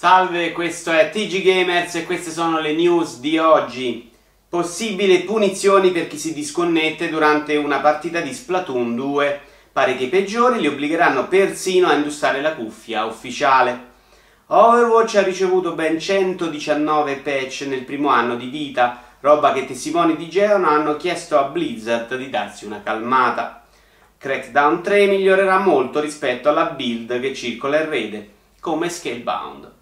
Salve, questo è TG Gamers e queste sono le news di oggi. Possibili punizioni per chi si disconnette durante una partita di Splatoon 2. Pare che i peggiori li obbligheranno persino a indossare la cuffia ufficiale. Overwatch ha ricevuto ben 119 patch nel primo anno di vita, roba che testimoni di Geon hanno chiesto a Blizzard di darsi una calmata. Crackdown 3 migliorerà molto rispetto alla build che circola in rete, come Scalebound.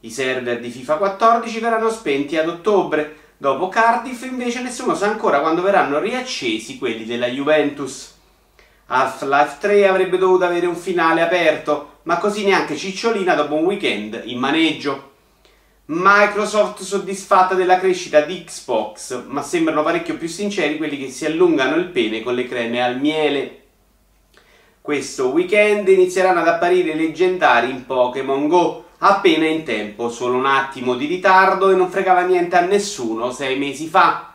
I server di FIFA 14 verranno spenti ad ottobre, dopo Cardiff invece nessuno sa ancora quando verranno riaccesi quelli della Juventus. Half-Life 3 avrebbe dovuto avere un finale aperto, ma così neanche Cicciolina dopo un weekend in maneggio. Microsoft soddisfatta della crescita di Xbox, ma sembrano parecchio più sinceri quelli che si allungano il pene con le creme al miele. Questo weekend inizieranno ad apparire leggendari in Pokémon Go, appena in tempo, solo un attimo di ritardo e non fregava niente a nessuno sei mesi fa.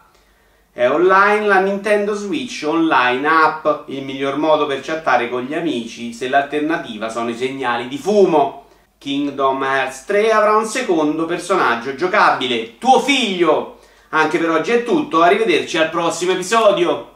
È online la Nintendo Switch Online App, il miglior modo per chattare con gli amici se l'alternativa sono i segnali di fumo. Kingdom Hearts 3 avrà un secondo personaggio giocabile, tuo figlio! Anche per oggi è tutto, arrivederci al prossimo episodio!